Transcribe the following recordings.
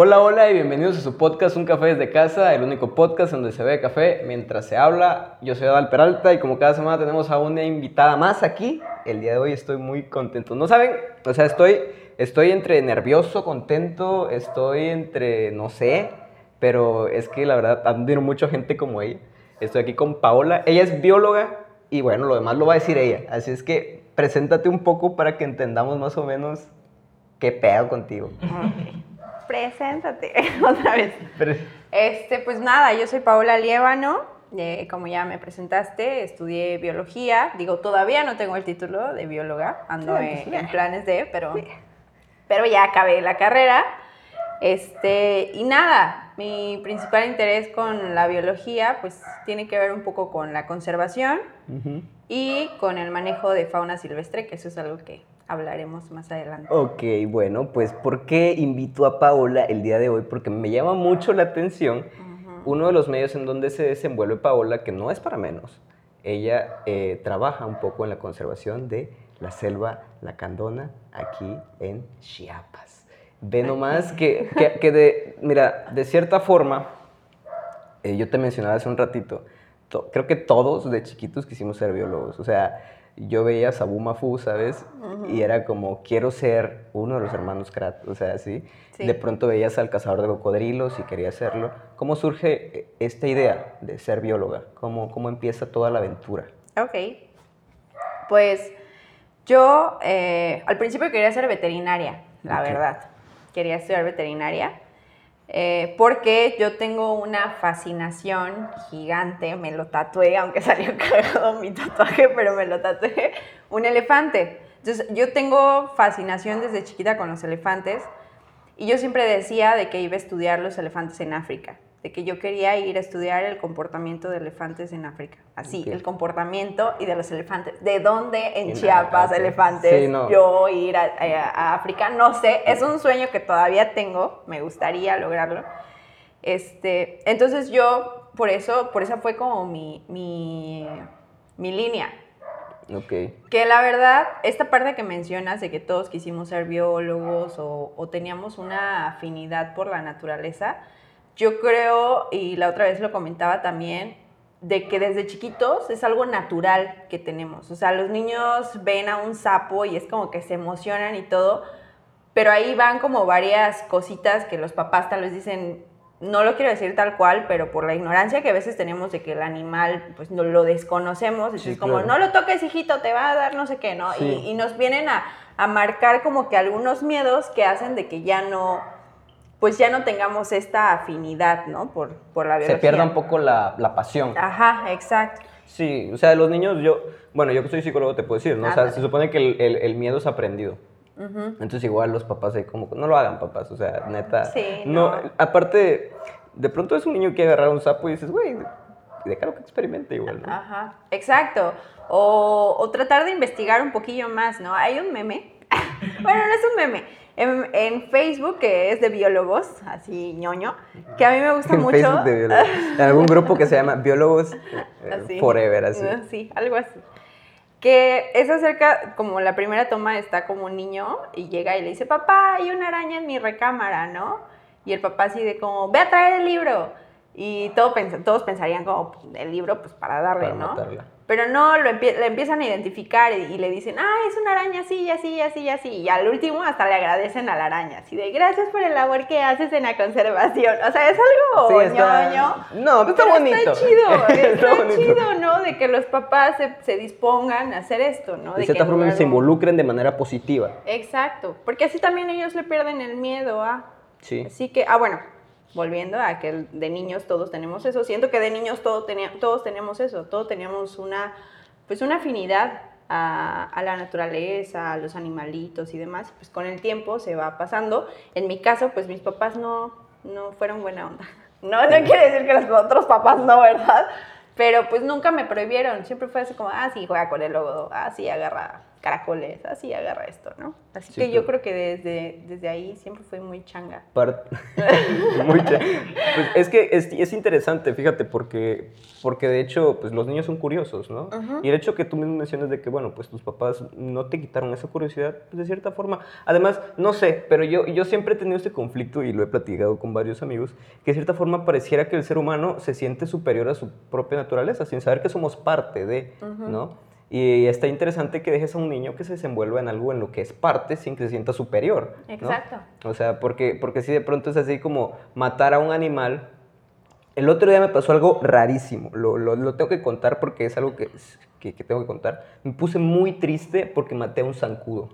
Hola, hola y bienvenidos a su podcast Un Café desde Casa, el único podcast donde se ve café mientras se habla. Yo soy Adal Peralta y como cada semana tenemos a una invitada más aquí. El día de hoy estoy muy contento. No saben, o sea, estoy, estoy entre nervioso, contento, estoy entre, no sé, pero es que la verdad admiro mucho a gente como ella. Estoy aquí con Paola, ella es bióloga y bueno, lo demás lo va a decir ella. Así es que preséntate un poco para que entendamos más o menos qué pedo contigo. Preséntate otra vez. Este, pues nada, yo soy Paola Liévano, eh, como ya me presentaste, estudié biología. Digo, todavía no tengo el título de bióloga, ando pues, en, en planes de, pero, pero ya acabé la carrera. Este, y nada, mi principal interés con la biología, pues tiene que ver un poco con la conservación y con el manejo de fauna silvestre, que eso es algo que hablaremos más adelante. Ok, bueno, pues ¿por qué invito a Paola el día de hoy? Porque me llama mucho la atención uno de los medios en donde se desenvuelve Paola, que no es para menos. Ella eh, trabaja un poco en la conservación de la selva lacandona aquí en Chiapas. Ve nomás que, que, que de, mira, de cierta forma, eh, yo te mencionaba hace un ratito, to- creo que todos de chiquitos quisimos ser biólogos. O sea, yo veía a Sabu Mafu, ¿sabes? Y era como, quiero ser uno de los hermanos Krat, o sea, ¿sí? Sí. De pronto veías al cazador de cocodrilos y quería hacerlo. ¿Cómo surge eh, esta idea de ser bióloga? ¿Cómo, cómo empieza toda la aventura? Ok. Pues yo eh, al principio quería ser veterinaria, la verdad. Quería estudiar veterinaria. Eh, porque yo tengo una fascinación gigante, me lo tatué, aunque salió cagado mi tatuaje, pero me lo tatué, un elefante. Entonces, yo tengo fascinación desde chiquita con los elefantes y yo siempre decía de que iba a estudiar los elefantes en África, de que yo quería ir a estudiar el comportamiento de elefantes en África. Así, el comportamiento y de los elefantes. ¿De dónde en En Chiapas África. elefantes? Sí, no. Yo ir a, a- a África, no sé, es un sueño que todavía tengo, me gustaría lograrlo. Este, entonces yo, por eso, por esa fue como mi, mi, mi línea. Ok. Que la verdad, esta parte que mencionas de que todos quisimos ser biólogos o, o teníamos una afinidad por la naturaleza, yo creo, y la otra vez lo comentaba también, de que desde chiquitos es algo natural que tenemos. O sea, los niños ven a un sapo y es como que se emocionan y todo, pero ahí van como varias cositas que los papás tal vez dicen, no lo quiero decir tal cual, pero por la ignorancia que a veces tenemos de que el animal, pues no lo desconocemos, Sí, es como, no lo toques, hijito, te va a dar no sé qué, ¿no? Sí. Y, y nos vienen a, a marcar como que algunos miedos que hacen de que ya no, pues ya no tengamos esta afinidad, ¿no? Por, por la biología. Se pierda un poco la, la pasión. Ajá, exacto. Sí, o sea, los niños, yo, bueno, yo que soy psicólogo te puedo decir, ¿no? O sea, se supone que el, el- el miedo es aprendido. Entonces igual los papás ahí como, no lo hagan papás, o sea, neta. Sí, no. no. Aparte, de pronto es un niño que agarrar un sapo y dices, güey, déjalo que experimente igual, ¿no? Ajá, exacto. O, o tratar de investigar un poquillo más, ¿no? Hay un meme, bueno, no es un meme, en, en Facebook que es de biólogos, así ñoño, que a mí me gusta En mucho. Facebook de biólogos. En algún grupo que se llama Biólogos eh, Así. Forever, así. Ah, Sí, algo así. Que es acerca, como la primera toma está como un niño y llega y le dice, papá, hay una araña en mi recámara, ¿no? Y el papá así de como, ve a traer el libro. Y todo pens- todos pensarían como, pues, el libro, pues para darle, Para ¿no? matarla. Pero no, lo empie- le empiezan a identificar y, y le dicen, ah, es una araña así, así, así, así. Y al último hasta le agradecen a la araña, así de, gracias por el labor que haces en la conservación. O sea, es algo Sí, está- ñoño. No, pero está Pero bonito. Está chido, está, bonito. chido, ¿no? De que los papás se, se dispongan a hacer esto, ¿no? De De cierta que forma se involucren de manera positiva. Exacto, porque así también ellos le pierden el miedo a... Sí. Así que, ah, bueno, volviendo a que de niños todos tenemos eso, siento que de niños todo tenía- todos tenemos eso, todos teníamos una, pues una afinidad a, a la naturaleza, a los animalitos y demás, pues con el tiempo se va pasando. En mi caso, pues mis papás no, no fueron buena onda. No, no quiere decir que los otros papás no, ¿verdad? Pero pues nunca me prohibieron, siempre fue así como, ah, sí, juega con el logo, ah, sí, agarra caracoles, así agarra esto, ¿no? Así que yo creo que desde, desde ahí siempre fui muy changa. muy changa. Pues es que es, es, interesante, fíjate, porque, porque de hecho pues los niños son curiosos, ¿no? Y el hecho que tú mismo mencionas de que, bueno, pues tus papás no te quitaron esa curiosidad, pues de cierta forma, además, no sé, pero yo, yo siempre he tenido este conflicto y lo he platicado con varios amigos, que de cierta forma pareciera que el ser humano se siente superior a su propia naturaleza, sin saber que somos parte de, ¿no? Y está interesante que dejes a un niño que se desenvuelva en algo en lo que es parte sin que se sienta superior. Exacto. O sea, porque, porque si de pronto es así como matar a un animal. El otro día me pasó algo rarísimo. Lo, lo, tengo que contar porque es algo que, que, tengo que contar. Me puse muy triste porque maté a un zancudo.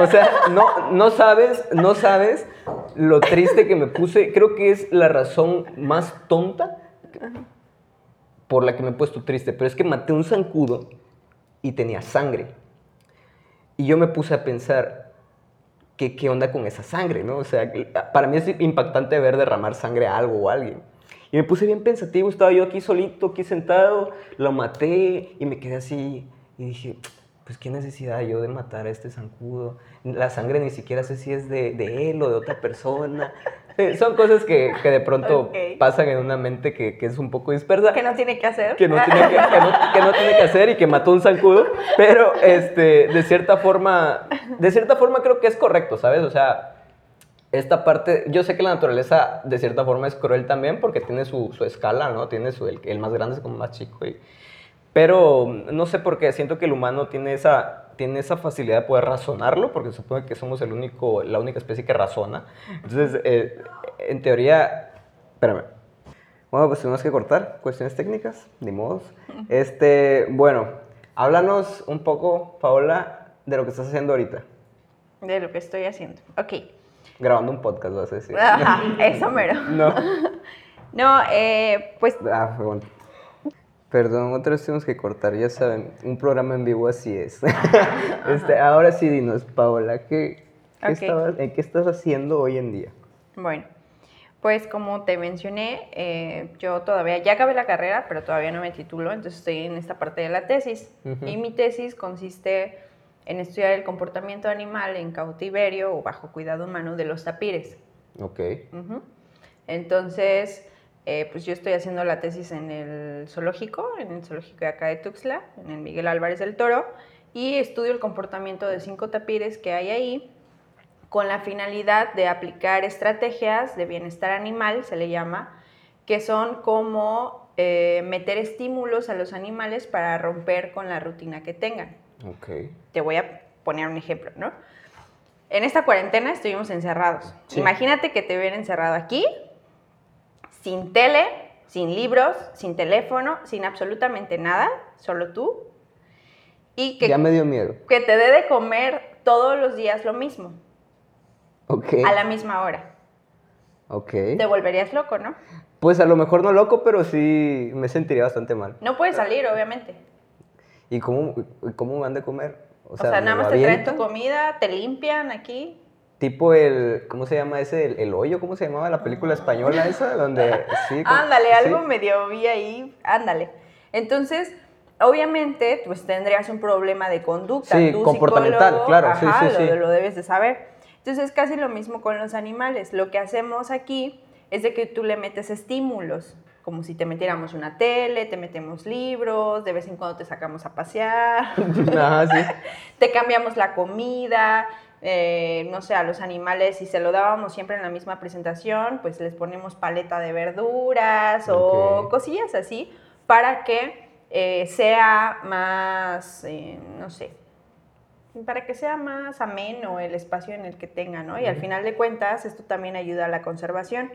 O sea, no, no sabes, no sabes lo triste que me puse. Creo que es la razón más tonta por la que me he puesto triste, pero es que maté un zancudo y tenía sangre. Y yo me puse a pensar, ¿qué, qué onda con esa sangre? ¿no? O sea, para mí es impactante ver derramar sangre a algo o a alguien. Y me puse bien pensativo, estaba yo aquí solito, aquí sentado, lo maté y me quedé así y dije, pues qué necesidad yo de matar a este zancudo. La sangre ni siquiera sé si es de, de él o de otra persona son cosas que, que de pronto pasan en una mente que, que, es un poco dispersa. Que no tiene que hacer. Que no tiene que, que no, tiene que hacer y que mató un zancudo. Pero este, de cierta forma, de cierta forma creo que es correcto, ¿sabes? O sea, esta parte, yo sé que la naturaleza de cierta forma es cruel también porque tiene su, su escala, ¿no? Tiene su, el, el, más grande es como más chico. Y, pero no sé por qué, siento que el humano tiene esa tiene esa facilidad de poder razonarlo, porque se supone que somos el único, la única especie que razona. Entonces, eh, en teoría, espérame. Bueno, pues tenemos que cortar cuestiones técnicas, ni modos. Este, bueno, háblanos un poco, Paola, de lo que estás haciendo ahorita. De lo que estoy haciendo. Ok. Grabando un podcast, vas a decir. Ajá, eso mero. No. no, eh, pues. Ah, bueno. Perdón, otra vez tenemos que cortar, ya saben, un programa en vivo así es. este, ahora sí, dinos, Paola, ¿qué, qué, ¿qué estás haciendo hoy en día? Bueno, pues como te mencioné, eh, yo todavía, ya acabé la carrera, pero todavía no me titulo, entonces estoy en esta parte de la tesis. Y mi tesis consiste en estudiar el comportamiento animal en cautiverio o bajo cuidado humano de los tapires. Ok. Entonces, eh, pues yo estoy haciendo la tesis en el zoológico, en el zoológico de acá de Tuxtla, en el Miguel Álvarez del Toro, y estudio el comportamiento de cinco tapires que hay ahí con la finalidad de aplicar estrategias de bienestar animal, se le llama, que son como eh, meter estímulos a los animales para romper con la rutina que tengan. Okay. Te voy a poner un ejemplo, ¿no? En esta cuarentena estuvimos encerrados. Imagínate que te hubieran encerrado aquí, sin tele, sin libros, sin teléfono, sin absolutamente nada, solo tú. Y que, ya me dio miedo. Que te dé de comer todos los días lo mismo. Ok. A la misma hora. Ok. Te volverías loco, ¿no? Pues a lo mejor no loco, pero sí me sentiría bastante mal. No puedes salir, obviamente. ¿Y cómo, cómo van de comer? O sea, nada más te traen tu comida, te limpian aquí tipo el, ¿cómo se llama ese? El, hoyo, ¿cómo se llamaba la película española esa? Donde, sí. ándale, algo medio vi ahí, ándale. Entonces, obviamente, pues tendrías un problema de conducta. Sí, comportamental, claro, sí, sí, sí. Lo, lo debes de saber. Entonces, es casi lo mismo con los animales. Lo que hacemos aquí es de que tú le metes estímulos, como si te metiéramos una tele, te metemos libros, de vez en cuando te sacamos a pasear, ah, sí. te cambiamos la comida, eh, no sé, a los animales, si se lo dábamos siempre en la misma presentación, pues les ponemos paleta de verduras o cosillas así para que eh, sea más, eh, no sé, para que sea más ameno el espacio en el que tenga, ¿no? Y al final de cuentas, esto también ayuda a la conservación.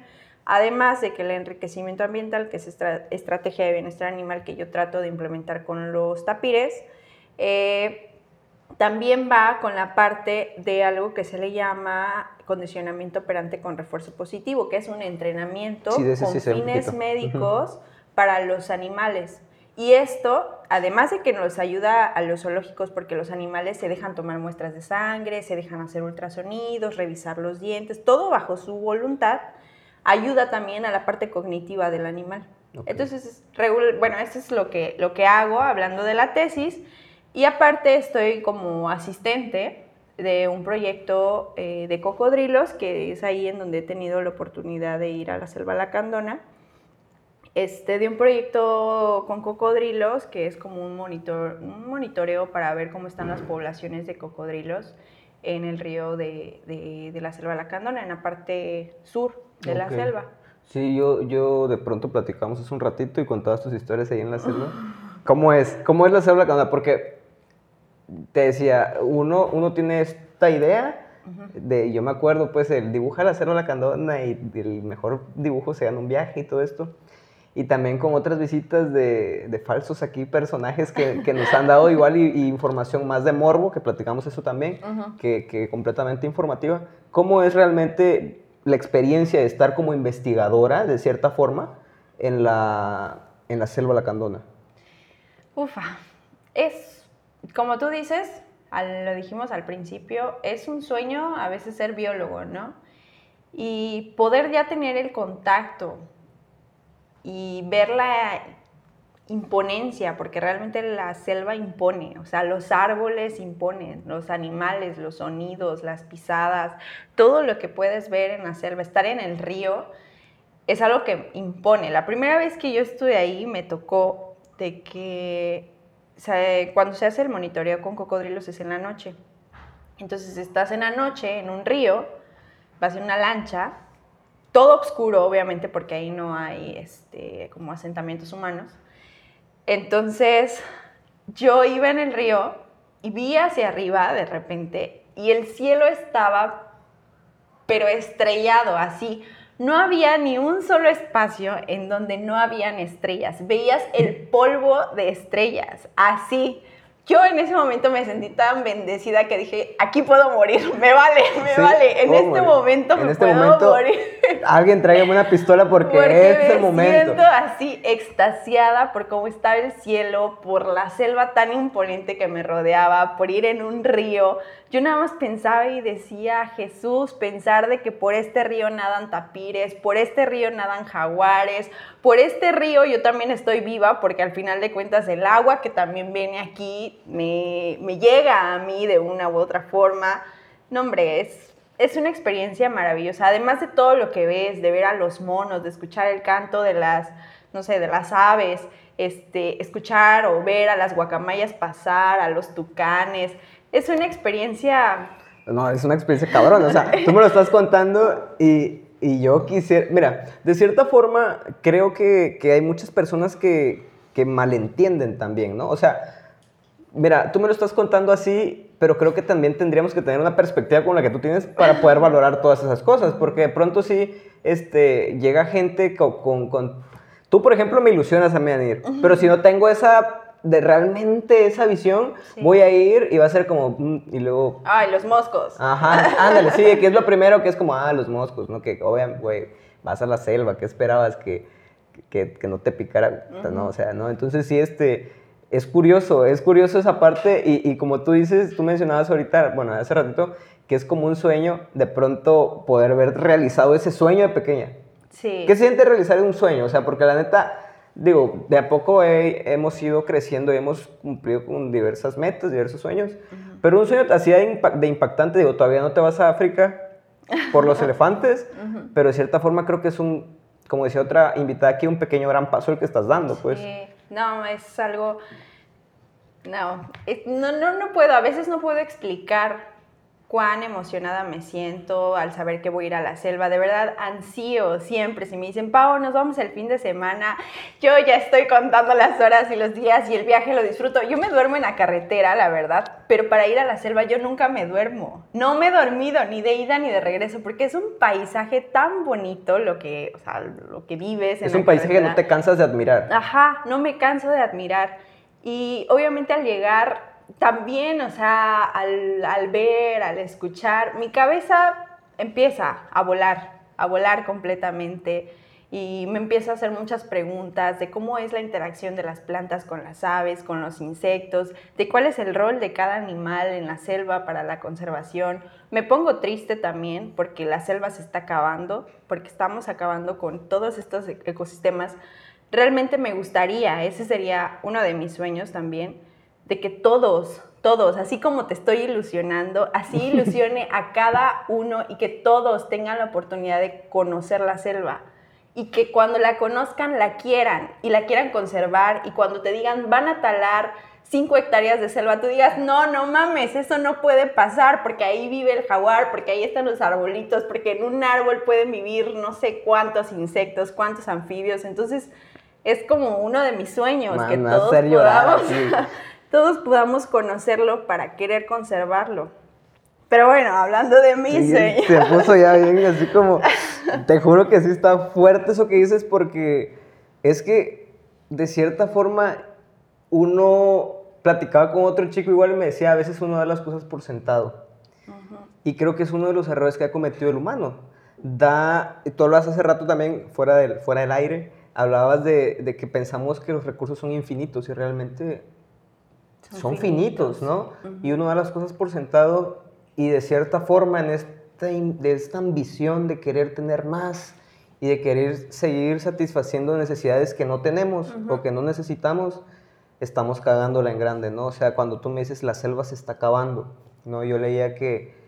Además de que el enriquecimiento ambiental, que es esta estrategia de bienestar animal que yo trato de implementar con los tapires, eh, también va con la parte de algo que se le llama condicionamiento operante con refuerzo positivo, que es un entrenamiento con fines médicos para los animales. Y esto, además de que nos ayuda a los zoológicos porque los animales se dejan tomar muestras de sangre, se dejan hacer ultrasonidos, revisar los dientes, todo bajo su voluntad, ayuda también a la parte cognitiva del animal. Entonces, bueno, eso es lo que, lo que hago hablando de la tesis. Y aparte estoy como asistente de un proyecto eh, de cocodrilos, que es ahí en donde he tenido la oportunidad de ir a la selva lacandona. Este, de un proyecto con cocodrilos, que es como un, monitor, un monitoreo para ver cómo están las poblaciones de cocodrilos en el río de, de, la selva lacandona, en la parte sur de la selva. Sí, yo, yo de pronto platicamos hace un ratito y con todas tus historias ahí en la selva. ¿Cómo es? ¿Cómo es la selva lacandona? Porque te decía, uno, uno tiene esta idea de, yo me acuerdo, pues, el dibujar la selva lacandona y el mejor dibujo se gana un viaje y todo esto. Y también con otras visitas de, de falsos aquí personajes que, que, nos han dado igual y, información más de morbo, que platicamos eso también, que, que completamente informativa. ¿Cómo es realmente la experiencia de estar como investigadora, de cierta forma, en la, en la selva lacandona? Ufa, es como tú dices, lo dijimos al principio, es un sueño a veces ser biólogo, ¿no? Y poder ya tener el contacto y ver la imponencia, porque realmente la selva impone, o sea, los árboles imponen, los animales, los sonidos, las pisadas, todo lo que puedes ver en la selva, estar en el río, es algo que impone. La primera vez que yo estuve ahí me tocó de que cuando se hace el monitoreo con cocodrilos es en la noche. Entonces estás en la noche en un río, vas en una lancha, todo oscuro obviamente porque ahí no hay este, como asentamientos humanos. Entonces yo iba en el río y vi hacia arriba de repente y el cielo estaba pero estrellado así no había ni un solo espacio en donde no habían estrellas. Veías el polvo de estrellas, así. Yo en ese momento me sentí tan bendecida que dije, aquí puedo morir, me vale, me vale, en este momento me este puedo morir. Alguien tráigame una pistola porque, es el momento. Me siento así extasiada por cómo estaba el cielo, por la selva tan imponente que me rodeaba, por ir en un río, yo nada más pensaba y decía, Jesús, pensar de que por este río nadan tapires, por este río nadan jaguares, por este río yo también estoy viva porque al final de cuentas el agua que también viene aquí me, llega a mí de una u otra forma. No, hombre, es, es una experiencia maravillosa. Además de todo lo que ves, de ver a los monos, de escuchar el canto de las, no sé, de las aves, este, escuchar o ver a las guacamayas pasar, a los tucanes, es una experiencia... No, es una experiencia cabrón. O sea, tú me lo estás contando y, y yo quisiera... Mira, de cierta forma creo que, que hay muchas personas que, que malentienden también, ¿no? O sea, mira, tú me lo estás contando así, pero creo que también tendríamos que tener una perspectiva con la que tú tienes para poder valorar todas esas cosas, porque de pronto sí este, llega gente con, con, Tú, por ejemplo, me ilusionas a mí, Anir, pero si no tengo esa de realmente esa visión, voy a ir y va a ser como, mm, y luego... Ay, los moscos. Ajá, ándale, sí, que es lo primero que es como, ah, los moscos, ¿no? Que obviamente, güey, vas a la selva, ¿qué esperabas? Que, que, que no te picara, ¿no? O sea, ¿no? Entonces sí, este, es curioso, es curioso esa parte y, y como tú dices, tú mencionabas ahorita, bueno, hace ratito, que es como un sueño de pronto poder ver realizado ese sueño de pequeña. Sí. ¿Qué siente realizar un sueño? O sea, porque la neta digo, de a poco hemos ido creciendo y hemos cumplido con diversas metas, diversos sueños, pero un sueño así de, de, impactante, digo, todavía no te vas a África por los elefantes, pero de cierta forma creo que es un, como decía otra invitada aquí, un pequeño gran paso el que estás dando, pues. Sí. No, es algo... No, no, no, no puedo, a veces no puedo explicar cuán emocionada me siento al saber que voy a ir a la selva. De verdad, ansío siempre. Si me dicen, Pau, nos vamos el fin de semana, yo ya estoy contando las horas y los días y el viaje lo disfruto. Yo me duermo en la carretera, la verdad, pero para ir a la selva yo nunca me duermo. No me he dormido ni de ida ni de regreso porque es un paisaje tan bonito lo que, o sea, lo que vives. es un paisaje que no te cansas de admirar. Ajá, no me canso de admirar. Y obviamente al llegar también, o sea, al, ver, al escuchar, mi cabeza empieza a volar, a volar completamente y me empiezo a hacer muchas preguntas de cómo es la interacción de las plantas con las aves, con los insectos, de cuál es el rol de cada animal en la selva para la conservación. Me pongo triste también porque la selva se está acabando, porque estamos acabando con todos estos ecosistemas. Realmente me gustaría, ese sería uno de mis sueños también, de que todos, todos, así como te estoy ilusionando, así ilusione a cada uno y que todos tengan la oportunidad de conocer la selva y que cuando la conozcan la quieran y la quieran conservar y cuando te digan van a talar cinco hectáreas de selva, tú digas, no, no mames, eso no puede pasar porque ahí vive el jaguar, porque ahí están los arbolitos, porque en un árbol pueden vivir no sé cuántos insectos, cuántos anfibios. Entonces, es como uno de mis sueños, que todos podamos, todos podamos conocerlo para querer conservarlo. Pero bueno, hablando de mi sueño. Se puso ya bien, así como, te juro que sí está fuerte eso que dices porque es que de cierta forma uno platicaba con otro chico igual y me decía, a veces uno da las cosas por sentado. Y creo que es uno de los errores que ha cometido el humano. Da, tú hablas hace rato también, fuera del, fuera del aire, hablabas de, de que pensamos que los recursos son infinitos y realmente son, finitos, ¿no? Y uno da las cosas por sentado y de cierta forma en esta, de esta ambición de querer tener más y de querer seguir satisfaciendo necesidades que no tenemos o que no necesitamos, estamos cagándola en grande, ¿no? O sea, cuando tú me dices la selva se está acabando, ¿no? Yo leía que,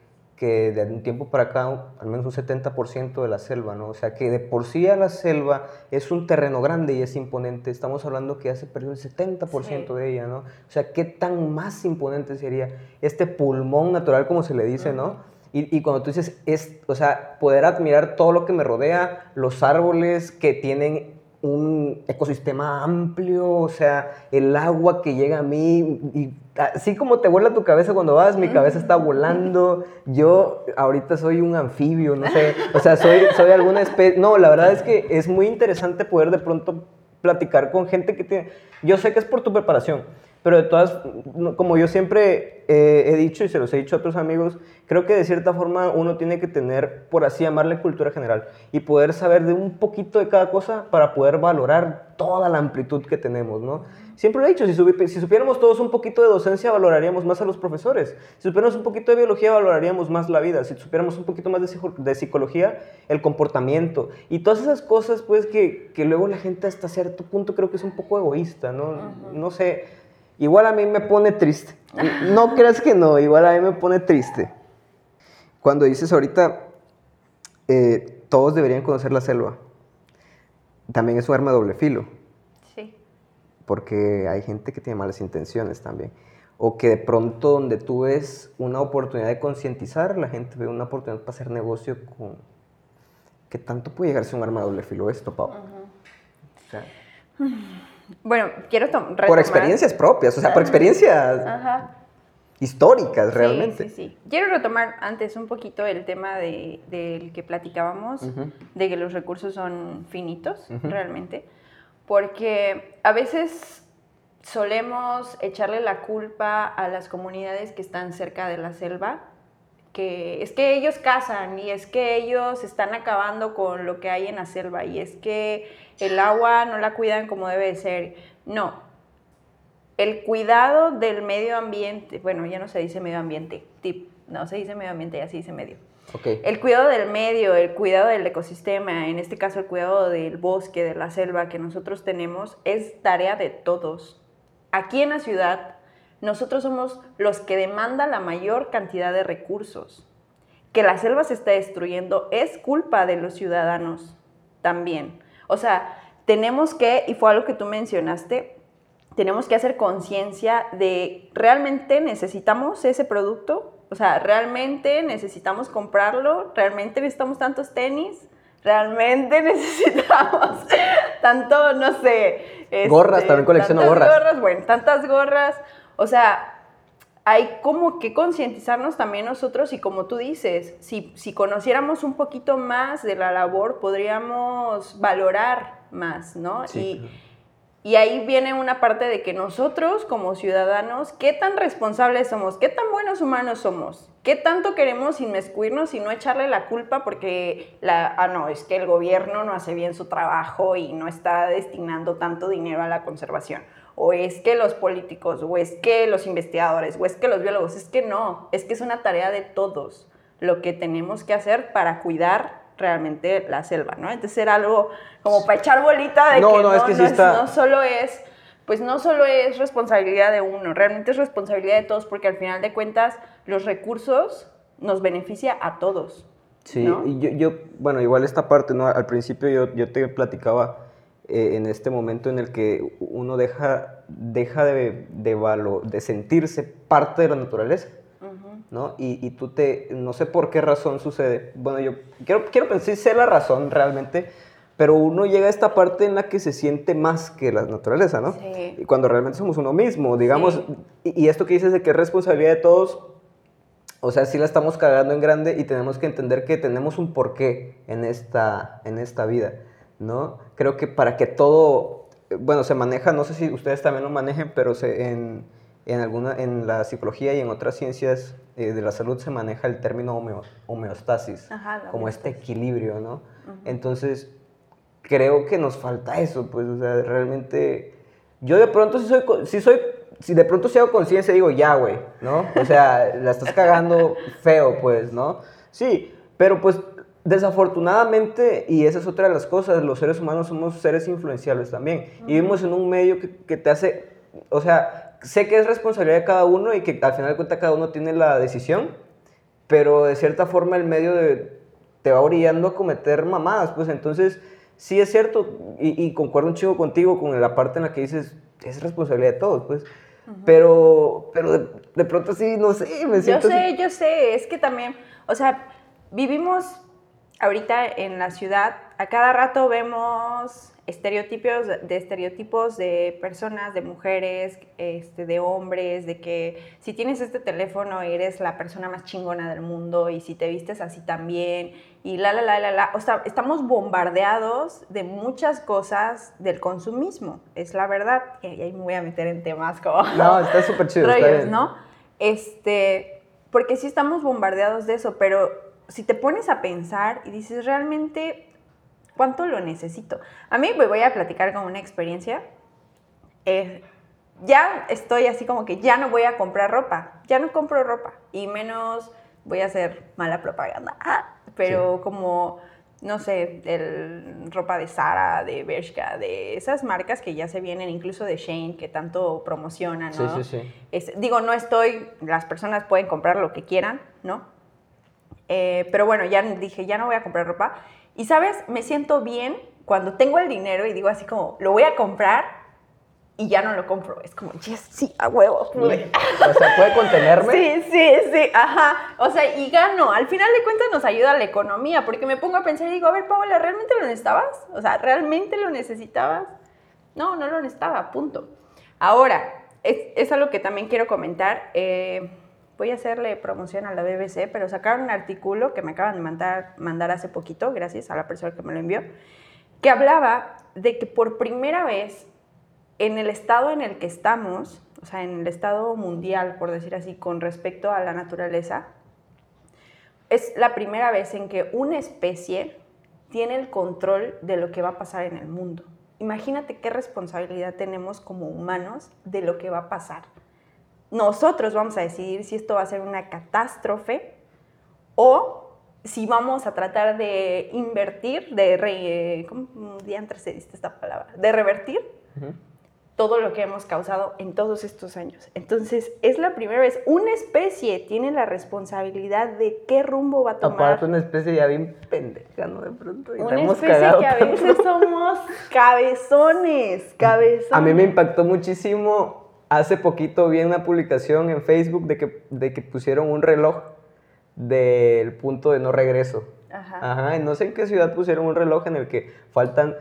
que de un tiempo para acá, al menos un 70% de la selva, ¿no? O sea, que de por sí a la selva es un terreno grande y es imponente. Estamos hablando que ya se perdió el 70% de ella, ¿no? O sea, ¿qué tan más imponente sería este pulmón natural, como se le dice, ¿no? Y, y, cuando tú dices, es, o sea, poder admirar todo lo que me rodea, los árboles que tienen un ecosistema amplio, o sea, el agua que llega a mí, y así como te vuela tu cabeza cuando vas, mi cabeza está volando, yo ahorita soy un anfibio, no sé, o sea, soy, soy alguna especie, no, la verdad es que es muy interesante poder de pronto platicar con gente que tiene, yo sé que es por tu preparación, pero de todas, como yo siempre eh, he dicho y se los he dicho a otros amigos, creo que de cierta forma uno tiene que tener, por así llamarle, cultura general y poder saber de un poquito de cada cosa para poder valorar toda la amplitud que tenemos, ¿no? Siempre lo he dicho, si, si supiéramos todos un poquito de docencia, valoraríamos más a los profesores. Si supiéramos un poquito de biología, valoraríamos más la vida. Si supiéramos un poquito más de, de psicología, el comportamiento. Y todas esas cosas, pues, que, que, luego la gente hasta cierto punto creo que es un poco egoísta, ¿no? No sé Igual a mí me pone triste. No creas que no, igual a mí me pone triste. Cuando dices ahorita, eh, todos deberían conocer la selva, también es un arma de doble filo. Sí. Porque hay gente que tiene malas intenciones también. O que de pronto donde tú ves una oportunidad de concientizar, la gente ve una oportunidad para hacer negocio con... ¿Qué tanto puede llegar a ser un arma de doble filo esto, Pau? o sea, bueno, quiero retomar. Por experiencias propias, o sea, por experiencias históricas realmente. Sí, sí, sí. Quiero retomar antes un poquito el tema del de, que platicábamos, de que los recursos son finitos realmente, porque a veces solemos echarle la culpa a las comunidades que están cerca de la selva que es que ellos cazan y es que ellos están acabando con lo que hay en la selva y es que el agua no la cuidan como debe ser. No, el cuidado del medio ambiente, bueno, ya no se dice medio ambiente, tip, no se dice medio ambiente, ya se dice medio. Okay. El cuidado del medio, el cuidado del ecosistema, en este caso el cuidado del bosque, de la selva que nosotros tenemos, es tarea de todos. Aquí en la ciudad nosotros somos los que demandan la mayor cantidad de recursos. Que la selva se está destruyendo es culpa de los ciudadanos también. O sea, tenemos que, y fue algo que tú mencionaste, tenemos que hacer conciencia de realmente necesitamos ese producto, o sea, realmente necesitamos comprarlo, realmente necesitamos tantos tenis, realmente necesitamos tanto, no sé. gorras, este, también colecciono gorras. gorras. Bueno, tantas gorras. O sea, hay como que concientizarnos también nosotros y como tú dices, si, si, conociéramos un poquito más de la labor, podríamos valorar más, ¿no? Y, y, ahí viene una parte de que nosotros como ciudadanos, ¿qué tan responsables somos? ¿Qué tan buenos humanos somos? ¿Qué tanto queremos inmiscuirnos y no echarle la culpa porque, la, ah, no, es que el gobierno no hace bien su trabajo y no está destinando tanto dinero a la conservación? o es que los políticos, o es que los investigadores, o es que los biólogos, es que no, es que es una tarea de todos lo que tenemos que hacer para cuidar realmente la selva, ¿no? Entonces era algo como para echar bolita de que, no, no, es que no, no, solo es pues no solo es responsabilidad de uno, realmente es responsabilidad de todos porque al final de cuentas los recursos nos beneficia a todos. Sí, y yo, yo, bueno, igual esta parte, ¿no? Al principio yo, yo te platicaba eh, en este momento en el que uno deja, deja de, de, de sentirse parte de la naturaleza. ¿No? Y, y, tú te, no sé por qué razón sucede, bueno, yo quiero, quiero pensar, sé la razón realmente, pero uno llega a esta parte en la que se siente más que la naturaleza, ¿no? Sí. Y cuando realmente somos uno mismo, digamos, y, y, esto que dices de que es responsabilidad de todos, o sea, sí la estamos cagando en grande y tenemos que entender que tenemos un porqué en esta, en esta vida, ¿no? Creo que para que todo, bueno, se maneja, no sé si ustedes también lo manejen, pero se, en, en, alguna, en la psicología y en otras ciencias eh, de la salud se maneja el término homeo, homeostasis, Ajá, como este equilibrio, ¿no? Uh -huh. Entonces, creo que nos falta eso, pues, o sea, realmente, yo de pronto si soy, si soy, si de pronto si hago conciencia, digo, ya, güey, ¿no? O sea, la estás cagando feo, pues, ¿no? Sí, pero pues, desafortunadamente, y esa es otra de las cosas, los seres humanos somos seres influenciables también, uh -huh. y vivimos en un medio que, que te hace, o sea, sé que es responsabilidad de cada uno y que al final de cuentas cada uno tiene la decisión, pero de cierta forma el medio de, te va orillando a cometer mamadas, pues entonces sí es cierto, y, y, concuerdo un chico contigo con la parte en la que dices, es responsabilidad de todos, pues. Uh -huh. Pero, pero de, de, pronto sí, no sé, me siento. Yo sé, así. yo sé, es que también, o sea, vivimos ahorita en la ciudad, a cada rato vemos estereotipos de estereotipos de personas, de mujeres, este, de hombres, de que si tienes este teléfono eres la persona más chingona del mundo y si te vistes así también y la la la la la, o sea, estamos bombardeados de muchas cosas del consumismo, es la verdad. Y ahí me voy a meter en temas como No, está súper chido, rollos, está bien. ¿no? Este, porque sí estamos bombardeados de eso, pero si te pones a pensar y dices realmente ¿Cuánto lo necesito? A mí me voy a platicar con una experiencia. Eh, ya estoy así como que ya no voy a comprar ropa, ya no compro ropa y menos voy a hacer mala propaganda, ah, pero sí. como, no sé, el, ropa de Zara, de Bershka, de esas marcas que ya se vienen, incluso de Shane, que tanto promocionan, ¿no? Sí, sí, sí. Es, digo, no estoy, las personas pueden comprar lo que quieran, ¿no? Eh, pero bueno, ya dije, ya no voy a comprar ropa y sabes, me siento bien cuando tengo el dinero y digo así como, lo voy a comprar y ya no lo compro. Es como, yes, sí, a huevo. Pude. O sea, ¿puede contenerme? Sí, sí, sí, ajá. O sea, y gano. Al final de cuentas nos ayuda a la economía, porque me pongo a pensar y digo, a ver, Paola, ¿realmente lo necesitabas? O sea, ¿realmente lo necesitabas? No, no lo necesitaba, punto. Ahora, es, es algo que también quiero comentar. Eh, voy a hacerle promoción a la BBC, pero sacaron un artículo que me acaban de mandar, mandar hace poquito, gracias a la persona que me lo envió, que hablaba de que por primera vez en el estado en el que estamos, o sea, en el estado mundial, por decir así, con respecto a la naturaleza, es la primera vez en que una especie tiene el control de lo que va a pasar en el mundo. Imagínate qué responsabilidad tenemos como humanos de lo que va a pasar nosotros vamos a decidir si esto va a ser una catástrofe o si vamos a tratar de invertir, de re, ¿cómo diantres se dice esta palabra? De revertir uh -huh. todo lo que hemos causado en todos estos años. Entonces, es la primera vez, una especie tiene la responsabilidad de qué rumbo va a tomar. Aparte, una especie ya bien pendeja, ¿no? De pronto. Y una especie que a veces somos cabezones, cabezones. A mí me impactó muchísimo hace poquito vi una publicación en Facebook de que, de que pusieron un reloj del punto de no regreso. Ajá. Ajá. No sé en qué ciudad pusieron un reloj en el que faltan,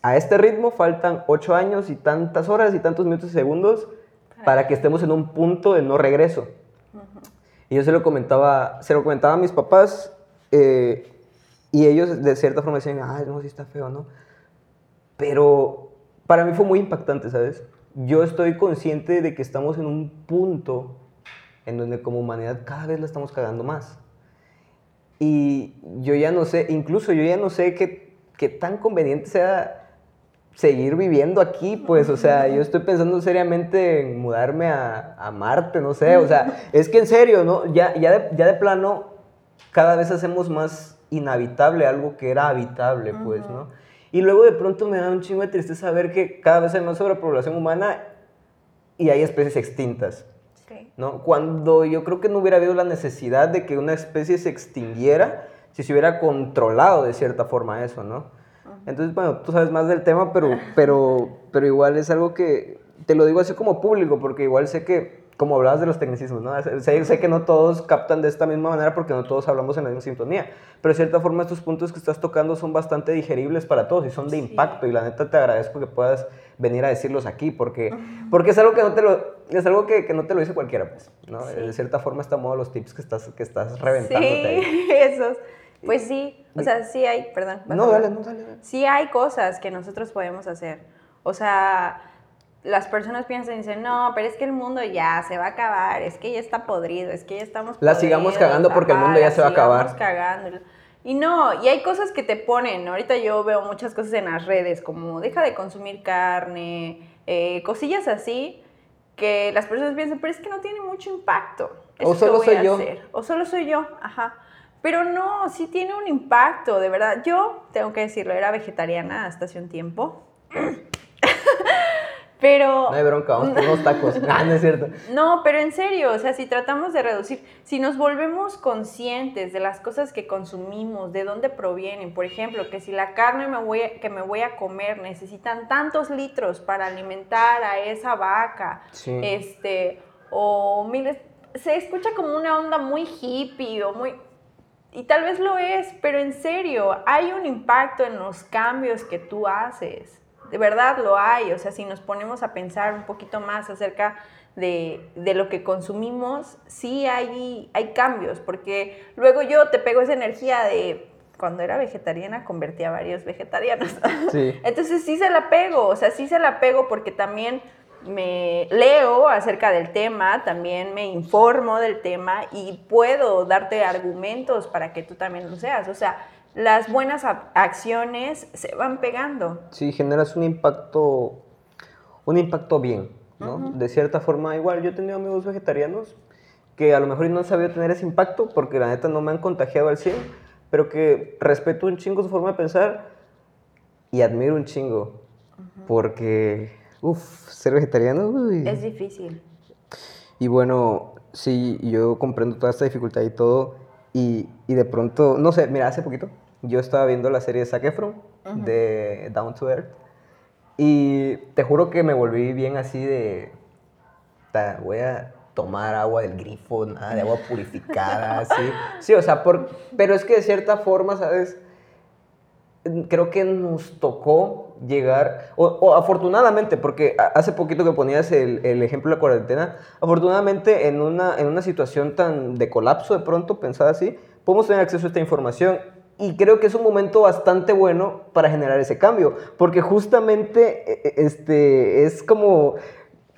a este ritmo faltan ocho años y tantas horas y tantos minutos y segundos Ajá. para que estemos en un punto de no regreso. Ajá. Y yo se lo comentaba, se lo comentaba a mis papás eh, y ellos de cierta forma decían, ay, no, sí está feo, ¿no? Pero para mí fue muy impactante, ¿sabes? Yo estoy consciente de que estamos en un punto en donde como humanidad cada vez la estamos cagando más. Y yo ya no sé, incluso yo ya no sé qué, qué tan conveniente sea seguir viviendo aquí, pues, o sea, yo estoy pensando seriamente en mudarme a, a Marte, no sé, o sea, es que en serio, ¿no? Ya, ya, de, ya de plano, cada vez hacemos más inhabitable algo que era habitable, pues, ¿no? Y luego de pronto me da un chingo de tristeza ver que cada vez hay más sobrepoblación humana y hay especies extintas. ¿no? Cuando yo creo que no hubiera habido la necesidad de que una especie se extinguiera si se hubiera controlado de cierta forma eso, ¿no? Entonces, bueno, tú sabes más del tema, pero, pero, pero igual es algo que te lo digo así como público, porque igual sé que, como hablabas de los tecnicismos, ¿no? Sé, sé, que no todos captan de esta misma manera porque no todos hablamos en la misma sintonía, pero de cierta forma estos puntos que estás tocando son bastante digeribles para todos y son de impacto y la neta te agradezco que puedas venir a decirlos aquí porque, porque es algo que no te lo, es algo que, que no te lo dice cualquiera, pues, ¿no? De cierta forma está modo los tips que estás, que estás reventando. Sí, esos. Pues sí, o sea, sí hay, perdón. No, dale, no, dale, dale. Sí hay cosas que nosotros podemos hacer. O sea, las personas piensan y dicen, no, pero es que el mundo ya se va a acabar, es que ya está podrido, es que ya estamos La sigamos cagando porque el mundo ya se va a acabar. cagando. Y no, y hay cosas que te ponen, ahorita yo veo muchas cosas en las redes, como deja de consumir carne, eh, cosillas así, que las personas piensan, pero es que no tiene mucho impacto. O solo soy yo. O solo soy yo, ajá. Pero no, sí tiene un impacto, de verdad. Yo, tengo que decirlo, era vegetariana hasta hace un tiempo. pero... No hay bronca, vamos por unos tacos. Ah, no es cierto. No, pero en serio, o sea, si tratamos de reducir, si nos volvemos conscientes de las cosas que consumimos, de dónde provienen, por ejemplo, que si la carne me voy que me voy a comer necesitan tantos litros para alimentar a esa vaca, este, o miles, se escucha como una onda muy hippie o muy y tal vez lo es, pero en serio, hay un impacto en los cambios que tú haces. De verdad lo hay. O sea, si nos ponemos a pensar un poquito más acerca de, lo que consumimos, sí hay, hay cambios, porque luego yo te pego esa energía de cuando era vegetariana convertí a varios vegetarianos. Entonces sí se la pego, o sea, sí se la pego porque también me leo acerca del tema, también me informo del tema y puedo darte argumentos para que tú también lo seas. O sea, las buenas acciones se van pegando. Sí, generas un impacto, un impacto bien, ¿no? De cierta forma, igual yo he tenido amigos vegetarianos que a lo mejor no han sabido tener ese impacto porque la neta no me han contagiado al 100, pero que respeto un chingo su forma de pensar y admiro un chingo porque Uf, ser vegetariano. Es difícil. Y bueno, sí, yo comprendo toda esta dificultad y todo. Y, y, de pronto, no sé, mira, hace poquito yo estaba viendo la serie de Zac Efron de Down to Earth. Y te juro que me volví bien así de. Voy a tomar agua del grifo, nada de agua purificada, así. Sí, o sea, por, pero es que de cierta forma, ¿sabes? creo que nos tocó llegar, o, afortunadamente, porque hace poquito que ponías el, el, ejemplo de la cuarentena, afortunadamente en una, en una situación tan de colapso de pronto, pensada así, podemos tener acceso a esta información y creo que es un momento bastante bueno para generar ese cambio, porque justamente e, e, este, es como...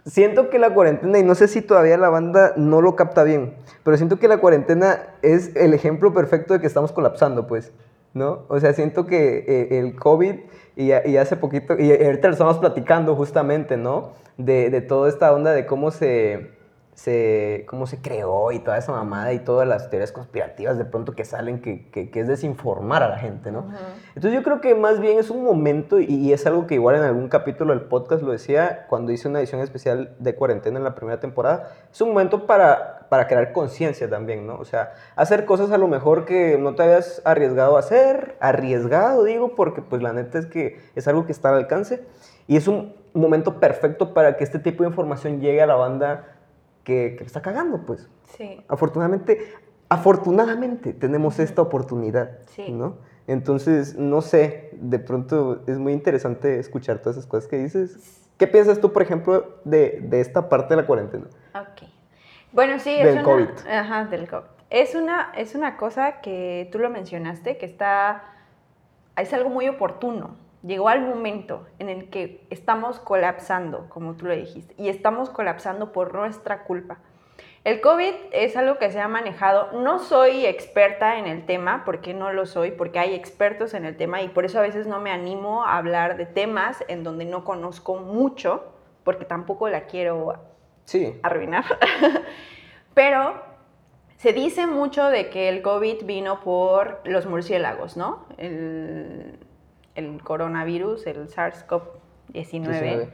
Siento que la cuarentena, y no sé si todavía la banda no lo capta bien, pero siento que la cuarentena es el ejemplo perfecto de que estamos colapsando, pues. ¿no? O sea, siento que eh, el COVID y, y, hace poquito, y ahorita lo estamos platicando justamente, ¿no? De, de toda esta onda de cómo se, se, cómo se creó y toda esa mamada y todas las teorías conspirativas de pronto que salen que, que, es desinformar a la gente, ¿no? Entonces yo creo que más bien es un momento y, es algo que igual en algún capítulo del podcast lo decía cuando hice una edición especial de cuarentena en la primera temporada, es un momento para, para crear conciencia también, ¿no? O sea, hacer cosas a lo mejor que no te habías arriesgado a hacer, arriesgado digo, porque pues la neta es que es algo que está al alcance y es un momento perfecto para que este tipo de información llegue a la banda que, que está cagando, pues. Sí. Afortunadamente, afortunadamente tenemos esta oportunidad, sí. ¿no? Entonces, no sé, de pronto es muy interesante escuchar todas esas cosas que dices. ¿Qué piensas tú, por ejemplo, de, de esta parte de la cuarentena? Ok. Bueno, sí, es del COVID. Ajá, del COVID. Es una, es una cosa que tú lo mencionaste, que está, es algo muy oportuno llegó al momento en el que estamos colapsando, como tú lo dijiste, y estamos colapsando por nuestra culpa. El COVID es algo que se ha manejado. No soy experta en el tema, porque no lo soy, porque hay expertos en el tema y por eso a veces no me animo a hablar de temas en donde no conozco mucho, porque tampoco la quiero arruinar. Pero se dice mucho de que el COVID vino por los murciélagos, ¿no? El, el coronavirus, el SARS-CoV-19,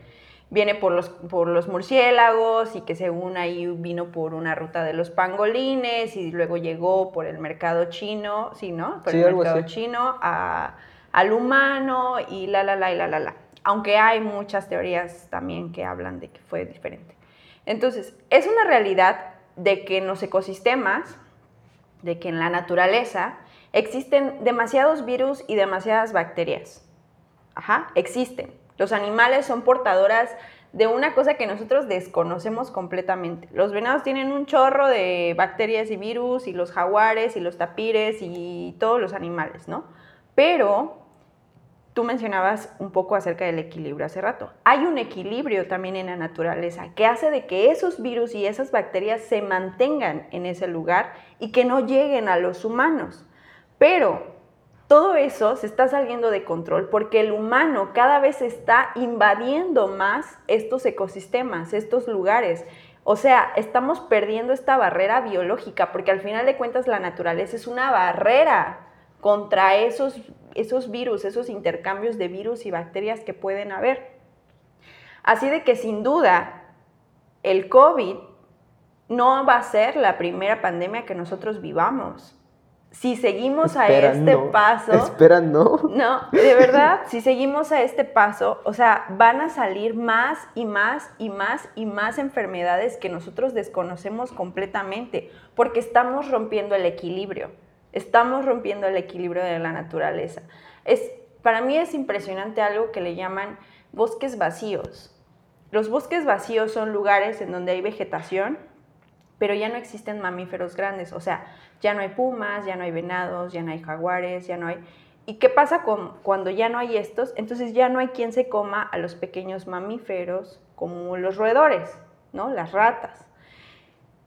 viene por los, por los murciélagos y que según ahí vino por una ruta de los pangolines y luego llegó por el mercado chino, ¿sí, no? Por el mercado chino al humano y la, la, la, y la, la, la. Aunque hay muchas teorías también que hablan de que fue diferente. Entonces, es una realidad de que en los ecosistemas, de que en la naturaleza, existen demasiados virus y demasiadas bacterias. Ajá, existen. Los animales son portadoras de una cosa que nosotros desconocemos completamente. Los venados tienen un chorro de bacterias y virus, y los jaguares, y los tapires, y todos los animales, ¿no? Pero tú mencionabas un poco acerca del equilibrio hace rato. Hay un equilibrio también en la naturaleza que hace de que esos virus y esas bacterias se mantengan en ese lugar y que no lleguen a los humanos. Pero todo eso se está saliendo de control porque el humano cada vez está invadiendo más estos ecosistemas, estos lugares. O sea, estamos perdiendo esta barrera biológica porque al final de cuentas la naturaleza es una barrera contra esos, esos virus, esos intercambios de virus y bacterias que pueden haber. Así de que sin duda el COVID no va a ser la primera pandemia que nosotros vivamos si seguimos a este paso. Espera, no. No, de verdad, si seguimos a este paso, o sea, van a salir más y más y más y más enfermedades que nosotros desconocemos completamente, porque estamos rompiendo el equilibrio. Estamos rompiendo el equilibrio de la naturaleza. Es, para mí es impresionante algo que le llaman bosques vacíos. Los bosques vacíos son lugares en donde hay vegetación, pero ya no existen mamíferos grandes. O sea, ya no hay pumas, ya no hay venados, ya no hay jaguares, ya no hay... ¿Y qué pasa con, cuando ya no hay estos? Entonces ya no hay quien se coma a los pequeños mamíferos como los roedores, ¿no? Las ratas.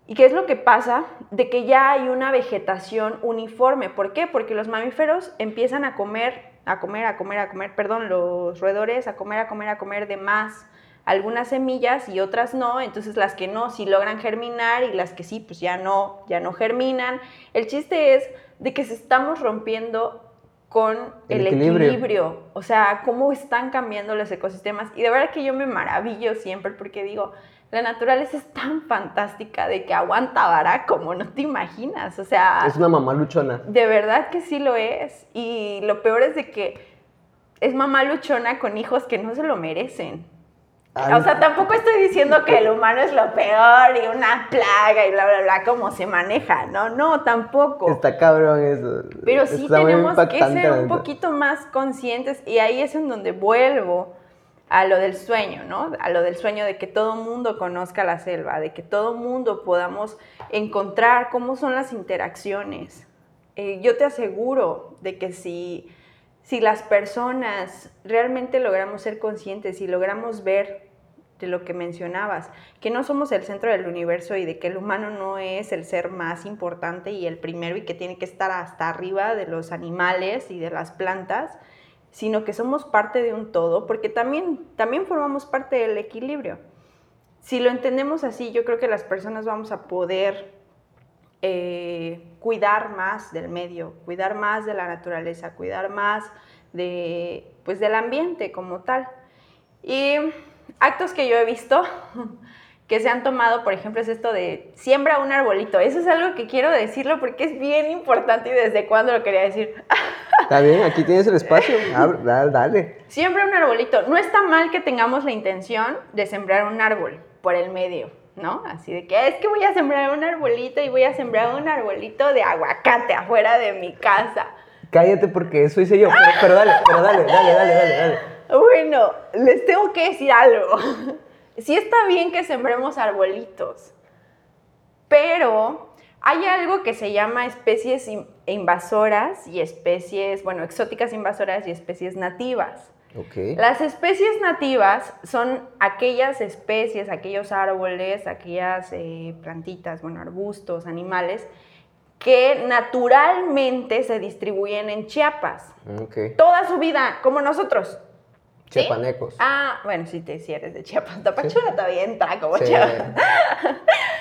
¿Y qué es lo que pasa? De que ya hay una vegetación uniforme. ¿Por qué? Porque los mamíferos empiezan a comer, a comer, a comer, a comer, perdón, los roedores a comer, a comer, a comer de más algunas semillas y otras no, entonces las que no sí logran germinar y las que sí pues ya no, ya no germinan. El chiste es de que se estamos rompiendo con el, equilibrio. o sea, cómo están cambiando los ecosistemas y de verdad que yo me maravillo siempre porque digo, la naturaleza es tan fantástica de que aguanta vara como no te imaginas, o sea... Es una mamá luchona. De verdad que sí lo es y lo peor es de que es mamá luchona con hijos que no se lo merecen. O sea, tampoco estoy diciendo que el humano es lo peor y una plaga y bla, bla, bla, como se maneja, ¿no? No, tampoco. Está cabrón eso. Pero sí tenemos que ser un poquito más conscientes y ahí es en donde vuelvo a lo del sueño, ¿no? A lo del sueño de que todo mundo conozca la selva, de que todo mundo podamos encontrar cómo son las interacciones. Eh, yo te aseguro de que si si las personas realmente logramos ser conscientes y logramos ver de lo que mencionabas, que no somos el centro del universo y de que el humano no es el ser más importante y el primero y que tiene que estar hasta arriba de los animales y de las plantas, sino que somos parte de un todo, porque también, también formamos parte del equilibrio. Si lo entendemos así, yo creo que las personas vamos a poder eh, cuidar más del medio, cuidar más de la naturaleza, cuidar más de, pues, del ambiente como tal. Y actos que yo he visto que se han tomado, por ejemplo, es esto de siembra un arbolito. Eso es algo que quiero decirlo porque es bien importante y desde cuándo lo quería decir. Está bien, aquí tienes el espacio. Dale. Siembra un arbolito. No está mal que tengamos la intención de sembrar un árbol por el medio ¿no? Así de que es que voy a sembrar un arbolito y voy a sembrar un arbolito de aguacate afuera de mi casa. Cállate porque eso hice yo, pero, dale, pero dale, dale, dale, dale, dale. Bueno, les tengo que decir algo. Sí está bien que sembremos arbolitos, pero hay algo que se llama especies invasoras y especies, bueno, exóticas invasoras y especies nativas. Las especies nativas son aquellas especies, aquellos árboles, aquellas eh, plantitas, bueno, arbustos, animales, que naturalmente se distribuyen en Chiapas. Toda su vida, como nosotros. Chiapanecos. Ah, bueno, sí, te, sí eres de Chiapas. Tapachula todavía entra como Sí. Chiapas.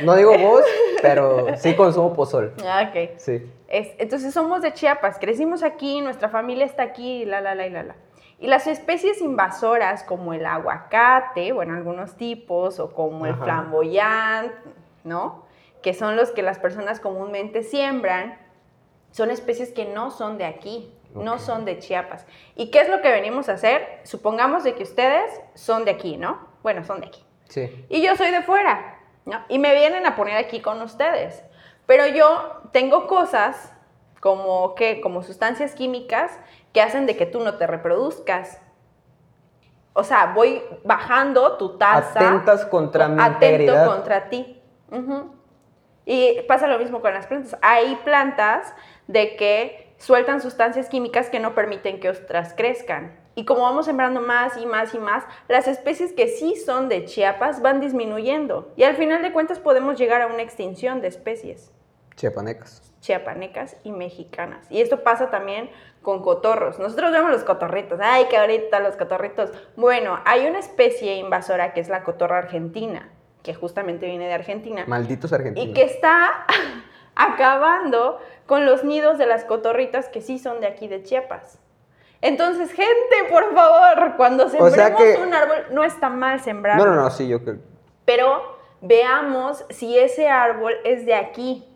No digo vos, pero sí consumo pozol. Ah, ok. Sí. Es- entonces somos de Chiapas, crecimos aquí, nuestra familia está aquí, la, la, la, y la, la. Y las especies invasoras como el aguacate, bueno, algunos tipos, o como el Ajá. flamboyant, ¿no? Que son los que las personas comúnmente siembran, son especies que no son de aquí, no son de Chiapas. ¿Y qué es lo que venimos a hacer? Supongamos de que ustedes son de aquí, ¿no? Bueno, son de aquí Sí. y yo soy de fuera, ¿no? Y me vienen a poner aquí con ustedes. Pero yo tengo cosas como que como sustancias químicas que hacen de que tú no te reproduzcas. O sea, voy bajando tu tasa. Atentas contra mi atento integridad. contra ti. Ujú. Y pasa lo mismo con las plantas. Hay plantas de que sueltan sustancias químicas que no permiten que otras crezcan. Y como vamos sembrando más y más y más, las especies que sí son de Chiapas van disminuyendo. Y al final de cuentas podemos llegar a una extinción de especies Chiapanecas. chiapanecas y mexicanas. Y esto pasa también con cotorros. Nosotros vemos los cotorritos. Ay, qué ahorita los cotorritos. Bueno, hay una especie invasora que es la cotorra argentina, que justamente viene de Argentina. Malditos argentinos. Y que está acabando con los nidos de las cotorritas que sí son de aquí de Chiapas. Entonces, gente, por favor, cuando sembremos sea que- un árbol, no está mal sembrarlo. No, no, no, sí, yo creo. Pero veamos si ese árbol es de aquí,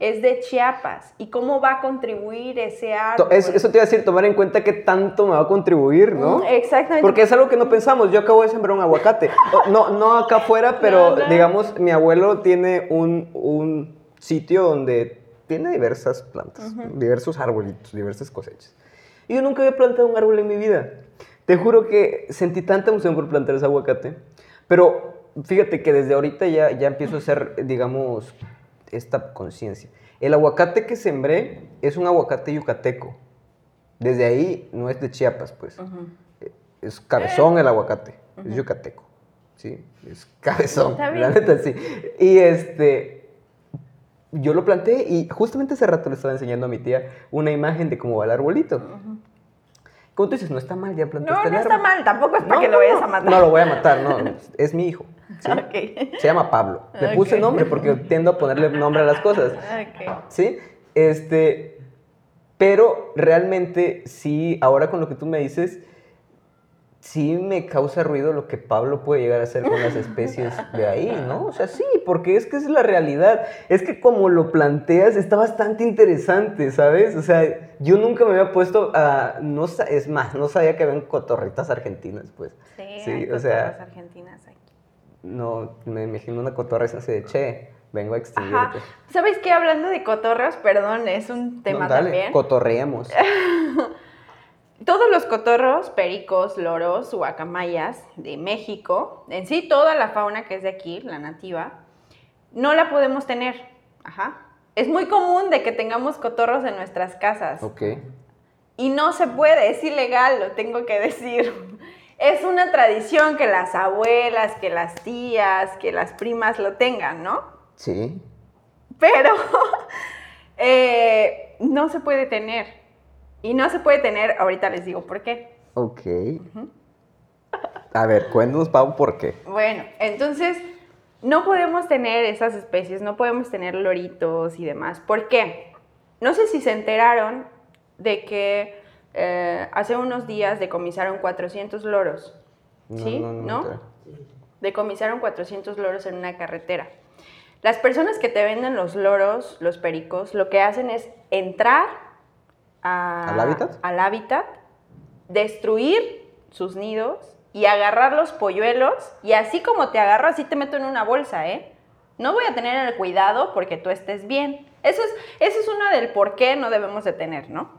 es de Chiapas, y cómo va a contribuir ese árbol. To- es- eso te iba a decir, tomar en cuenta qué tanto me va a contribuir, ¿no? Mm, Exactamente. Porque es algo que no pensamos. Yo acabo de sembrar un aguacate. O- No, no acá afuera, pero No, no. digamos, mi abuelo tiene un, un sitio donde tiene diversas plantas, diversos arbolitos, diversas cosechas. Y yo nunca había plantado un árbol en mi vida. Te juro que sentí tanta emoción por plantar ese aguacate. Pero fíjate que desde ahorita ya, ya empiezo a hacer, digamos, esta conciencia. El aguacate que sembré es un aguacate yucateco. Desde ahí no es de Chiapas, pues. Ujú. Es cabezón el aguacate, es yucateco. Sí, es cabezón. La neta, sí. Y este, yo lo planté y justamente hace rato le estaba enseñando a mi tía una imagen de cómo va el arbolito. Como tú dices, no está mal, ya plantaste No, el no está árbol. mal, tampoco es para No, que lo vayas a matar. No lo voy a matar, no, es mi hijo. ¿sí? Ok. Se llama Pablo. Le puse Ok. nombre porque tiendo a ponerle nombre a las cosas. Ok. ¿Sí? Este, pero realmente sí, ahora con lo que tú me dices, sí me causa ruido lo que Pablo puede llegar a hacer con las especies de ahí, ¿no? O sea, sí, porque es que es la realidad. Es que como lo planteas está bastante interesante, ¿sabes? O sea, yo nunca me había puesto a... No, es más, no sabía que habían cotorritas argentinas, pues. Sí, Sí, hay o sea- argentinas aquí. No, me imagino una cotorra así de, che, vengo a Ajá. extinguirte. ¿Sabes qué? Hablando de cotorros, perdón, es un tema No, dale, también. cotorreemos. Todos los cotorros, pericos, loros, guacamayas de México, en sí toda la fauna que es de aquí, la nativa, no la podemos tener. Ajá. Es muy común de que tengamos cotorros en nuestras casas. Ok. Y no se puede, es ilegal, lo tengo que decir. Es una tradición que las abuelas, que las tías, que las primas lo tengan, ¿no? Sí. Pero eh, no se puede tener. Y no se puede tener, ahorita les digo por qué. Ok. A ver, cuéntanos, Pau, por qué. Bueno, entonces no podemos tener esas especies, no podemos tener loritos y demás. ¿Por qué? No sé si se enteraron de que eh, hace unos días decomisaron 400 loros. ¿Sí? No, no, ¿No? no, Decomisaron 400 loros en una carretera. Las personas que te venden los loros, los pericos, lo que hacen es entrar a- ¿Al hábitat? al hábitat, destruir sus nidos y agarrar los polluelos. Y así como te agarro, así te meto en una bolsa, ¿eh? No voy a tener el cuidado porque tú estés bien. Eso es, eso es uno del por qué no debemos de tener, ¿no?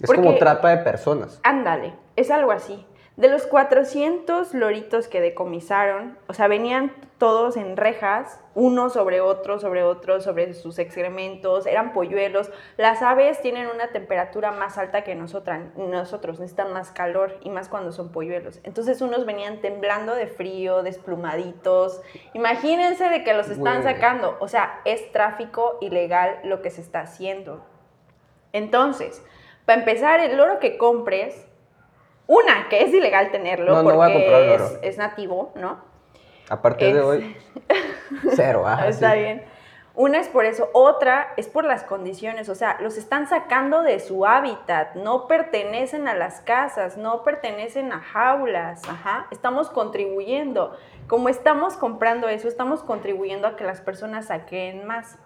Es Porque- como trata de personas. Ándale, es algo así. De los 400 loritos que decomisaron, o sea, venían todos en rejas, uno sobre otro, sobre otro, sobre sus excrementos, eran polluelos. Las aves tienen una temperatura más alta que nosotras, nosotros, necesitan más calor y más cuando son polluelos. Entonces unos venían temblando de frío, desplumaditos. Imagínense de que los están sacando. O sea, es tráfico ilegal lo que se está haciendo. Entonces, para empezar, el loro que compres, Una, que es ilegal tenerlo No, no voy a porque comprarlo, es, nativo, ¿no? A partir de hoy, cero. Ajá, Está sí. bien. Una es por eso, otra es por las condiciones, o sea, los están sacando de su hábitat, no pertenecen a las casas, no pertenecen a jaulas, ajá, estamos contribuyendo. Como estamos comprando eso, estamos contribuyendo a que las personas saquen más.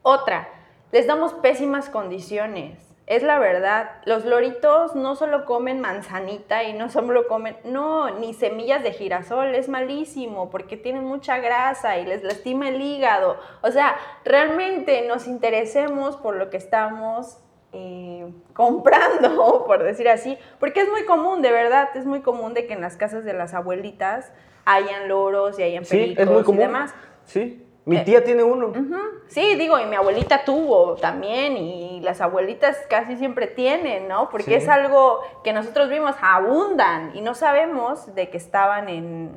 Otra, les damos pésimas condiciones. Es la verdad, los loritos no solo comen manzanita y no solo comen, no, ni semillas de girasol, es malísimo porque tienen mucha grasa y les lastima el hígado. O sea, realmente nos interesemos por lo que estamos eh, comprando, por decir así, porque es muy común, de verdad, es muy común de que en las casas de las abuelitas hayan loros y hayan Sí, pericos es muy y común. demás. Sí, mi Eh, tía tiene uno. Sí, digo, y mi abuelita tuvo también, y las abuelitas casi siempre tienen, ¿no? Porque Sí. es algo que nosotros vimos, abundan, y no sabemos de que estaban en,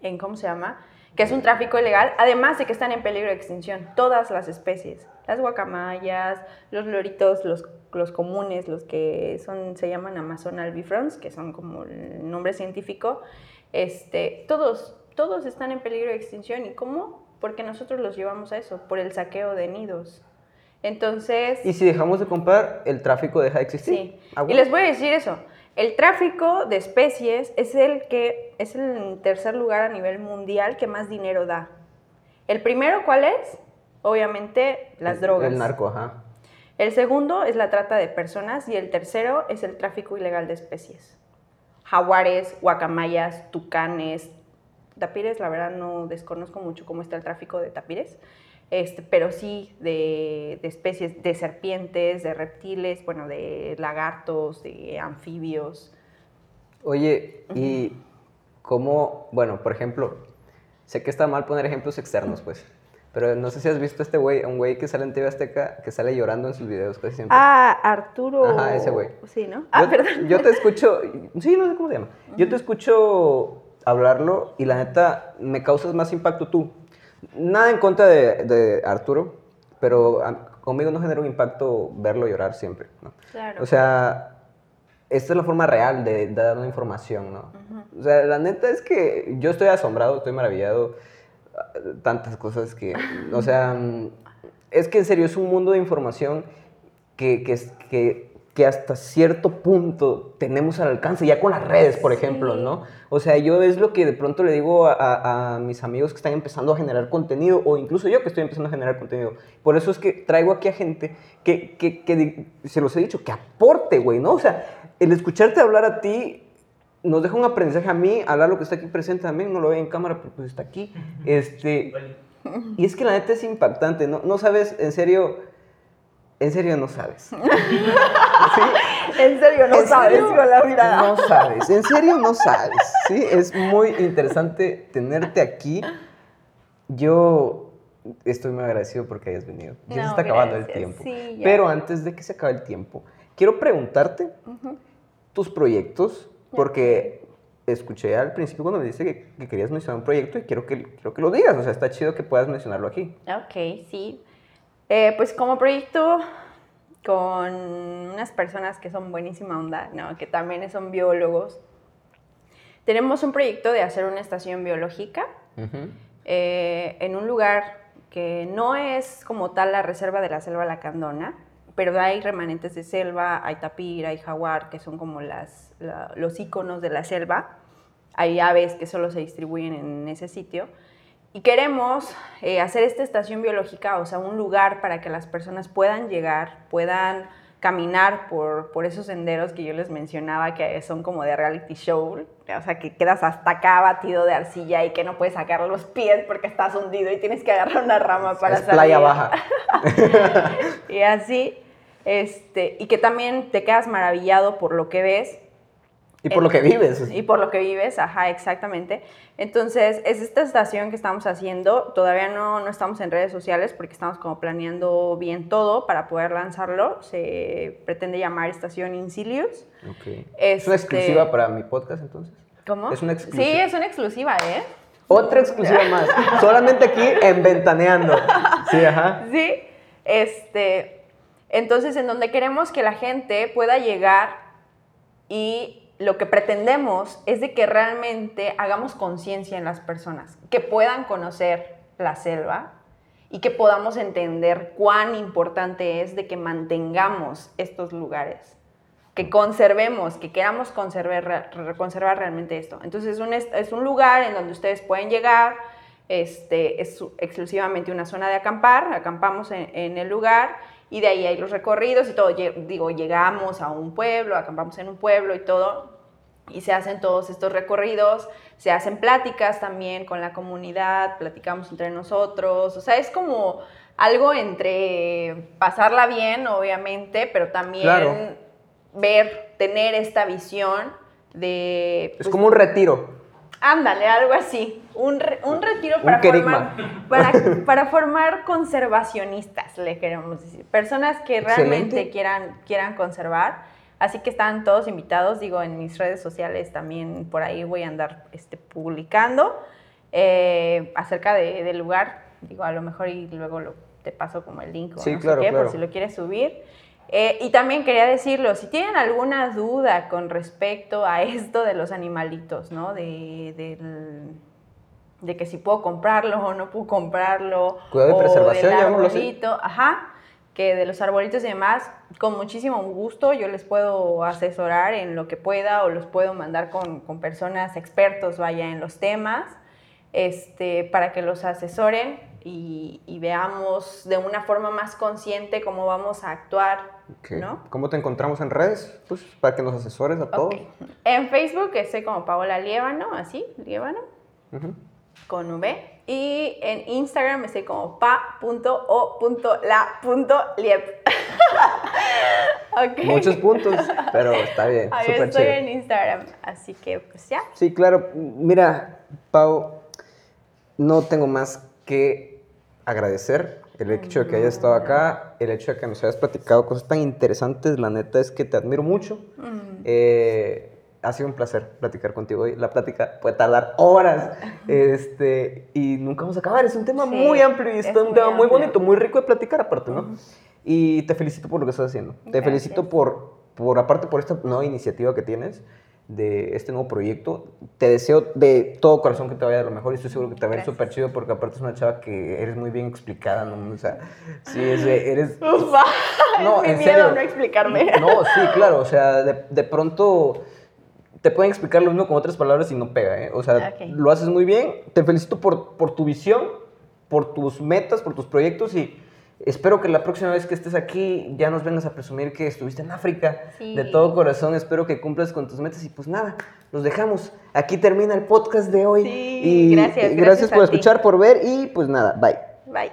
en, ¿cómo se llama? Que es un tráfico ilegal, además de que están en peligro de extinción, todas las especies, las guacamayas, los loritos, los, los comunes, los que son, se llaman Amazon albifrons, que son como el nombre científico, este, todos, todos están en peligro de extinción, ¿y cómo? Porque nosotros los llevamos a eso, por el saqueo de nidos. Entonces, Y si dejamos de comprar, el tráfico deja de existir. sí. Ah, Y les voy a decir eso. El tráfico de especies es el que es el tercer lugar a nivel mundial que más dinero da. El primero, ¿cuál es? Obviamente las El- drogas. El narco, ajá. El segundo es la trata de personas y el tercero es el tráfico ilegal de especies. Jaguares, guacamayas, tucanes, tapires, la verdad no desconozco mucho cómo está el tráfico de tapires, este, pero sí de, de especies, de serpientes, de reptiles, bueno, de lagartos, de anfibios. Oye, y cómo, bueno, por ejemplo, sé que está mal poner ejemplos externos, pues, pero no sé si has visto a este güey, un güey que sale en TV Azteca, que sale llorando en sus videos casi siempre. Ah, Arturo. Ajá, ese güey. Sí, ¿no? Ah, yo, perdón. yo te escucho, sí, no sé cómo se llama. Yo te escucho hablarlo y la neta me causas más impacto tú. Nada en contra de, de Arturo, pero a- conmigo no genera un impacto verlo llorar siempre. ¿no? Claro. O sea, esta es la forma real de, de dar una información, ¿no? O sea, la neta es que yo estoy asombrado, estoy maravillado, tantas cosas que, o sea, es que en serio es un mundo de información que, que, que, que hasta cierto punto tenemos al alcance, ya con las redes, por ejemplo. ¿no? O sea, yo es lo que de pronto le digo a, a- a mis amigos que están empezando a generar contenido, o incluso yo que estoy empezando a generar contenido. Por eso es que traigo aquí a gente que, que, se los he dicho, que aporte, güey, ¿no? O sea, el escucharte hablar a ti nos deja un aprendizaje a mí, a Lalo que está aquí presente también, no lo ve en cámara, pero pues está aquí. Este, y es que la neta es impactante, ¿no? No sabes, en serio, en serio no sabes. ¿Sí? En serio, no ¿En sabes serio? con la mirada. No sabes, en serio no sabes. Sí, es muy interesante tenerte aquí. Yo estoy muy agradecido porque hayas venido. Ya se está acabando el tiempo. Sí. Pero antes de que se acabe el tiempo, quiero preguntarte tus proyectos, porque escuché al principio cuando me dijiste que, que querías mencionar un proyecto y quiero que, quiero que lo digas. O sea, está chido que puedas mencionarlo aquí. Ok, sí. Eh, pues como proyecto con unas personas que son buenísima onda, ¿no? que también son biólogos, tenemos un proyecto de hacer una estación biológica eh, en un lugar que no es como tal la reserva de la selva lacandona, pero hay remanentes de selva, hay tapir, hay jaguar, que son como las, la- los iconos de la selva. Hay aves que solo se distribuyen en ese sitio. Y queremos eh, hacer esta estación biológica, o sea, un lugar para que las personas puedan llegar, puedan caminar por, por esos senderos que yo les mencionaba, que son como de reality show, o sea, que quedas hasta acá batido de arcilla y que no puedes sacar los pies porque estás hundido y tienes que agarrar una rama para es salir. playa baja. Y así, este, y que también te quedas maravillado por lo que ves Y por lo que vives. y por lo que vives, ajá, exactamente. Entonces, es esta estación que estamos haciendo. Todavía no, no estamos en redes sociales porque estamos como planeando bien todo para poder lanzarlo. Se pretende llamar Estación Incilius. Ok. ¿Es una Este- exclusiva para mi podcast entonces? ¿Cómo? Es una exclusiva. Sí, es una exclusiva, ¿eh? Otra exclusiva más. Solamente aquí en Ventaneando. Sí, ajá. Sí, este, entonces en donde queremos que la gente pueda llegar y lo que pretendemos es de que realmente hagamos conciencia en las personas, que puedan conocer la selva y que podamos entender cuán importante es de que mantengamos estos lugares, que conservemos, que queramos conservar, conservar realmente esto. Entonces es un, es un lugar en donde ustedes pueden llegar, este, es exclusivamente una zona de acampar, acampamos en, en el lugar y de ahí hay los recorridos y todo. Digo, llegamos a un pueblo, acampamos en un pueblo y todo, y se hacen todos estos recorridos, se hacen pláticas también con la comunidad, platicamos entre nosotros, o sea, es como algo entre pasarla bien, obviamente, pero también ver, tener esta visión de... es pues, como un retiro. Ándale, algo así. Un, un retiro para, formar, para, para, formar conservacionistas, le queremos decir. Personas que realmente quieran, quieran conservar. Así que están todos invitados, digo, en mis redes sociales también por ahí voy a andar este, publicando eh, acerca de, del lugar. Digo, a lo mejor y luego lo, te paso como el link o sí, no claro, sé qué, por si lo quieres subir. Eh, y también quería decirlo, si tienen alguna duda con respecto a esto de los animalitos, ¿no? De, de que si puedo comprarlo o no puedo comprarlo. Cuidado de preservación, del arbolito, ajá, que de los arbolitos y demás, con muchísimo gusto yo les puedo asesorar en lo que pueda o los puedo mandar con, con personas expertos, vaya, en los temas, este, para que los asesoren y, veamos de una forma más consciente cómo vamos a actuar. ¿no? ¿Cómo te encontramos en redes? Pues para que nos asesores a todos. En Facebook estoy como Paola Liébano, así, Liébano, con V. Y en Instagram estoy como pa.o.la.lieb. okay. Muchos puntos, pero está bien. Ahí estoy en Instagram, así que pues ya. Sí, claro. Mira, Pau, no tengo más que agradecer el hecho de que hayas estado acá, el hecho de que nos hayas platicado cosas tan interesantes. La neta es que te admiro mucho. Eh, ha sido un placer platicar contigo hoy. La plática puede tardar horas este, y nunca vamos a acabar. Es un tema muy amplio y es, un tema muy bonito, muy rico de platicar aparte, ¿no? Y te felicito por lo que estás haciendo. Te felicito por, por, aparte, por esta nueva iniciativa que tienes de este nuevo proyecto. Te deseo de todo corazón que te vaya a lo mejor y estoy seguro que te va a ir súper chido porque aparte es una chava que eres muy bien explicada, ¿no? O sea, sí, eres... no, en serio. no explicarme. No, sí, claro, o sea, de, de, pronto te pueden explicar lo mismo con otras palabras y no pega, ¿eh? O sea, lo haces muy bien. Te felicito por, por tu visión, por tus metas, por tus proyectos y Espero que la próxima vez que estés aquí ya nos vengas a presumir que estuviste en África. De todo corazón, espero que cumplas con tus metas y pues nada, los dejamos. Aquí termina el podcast de hoy. y gracias. Gracias, por escuchar, por ver y pues nada, bye. Bye.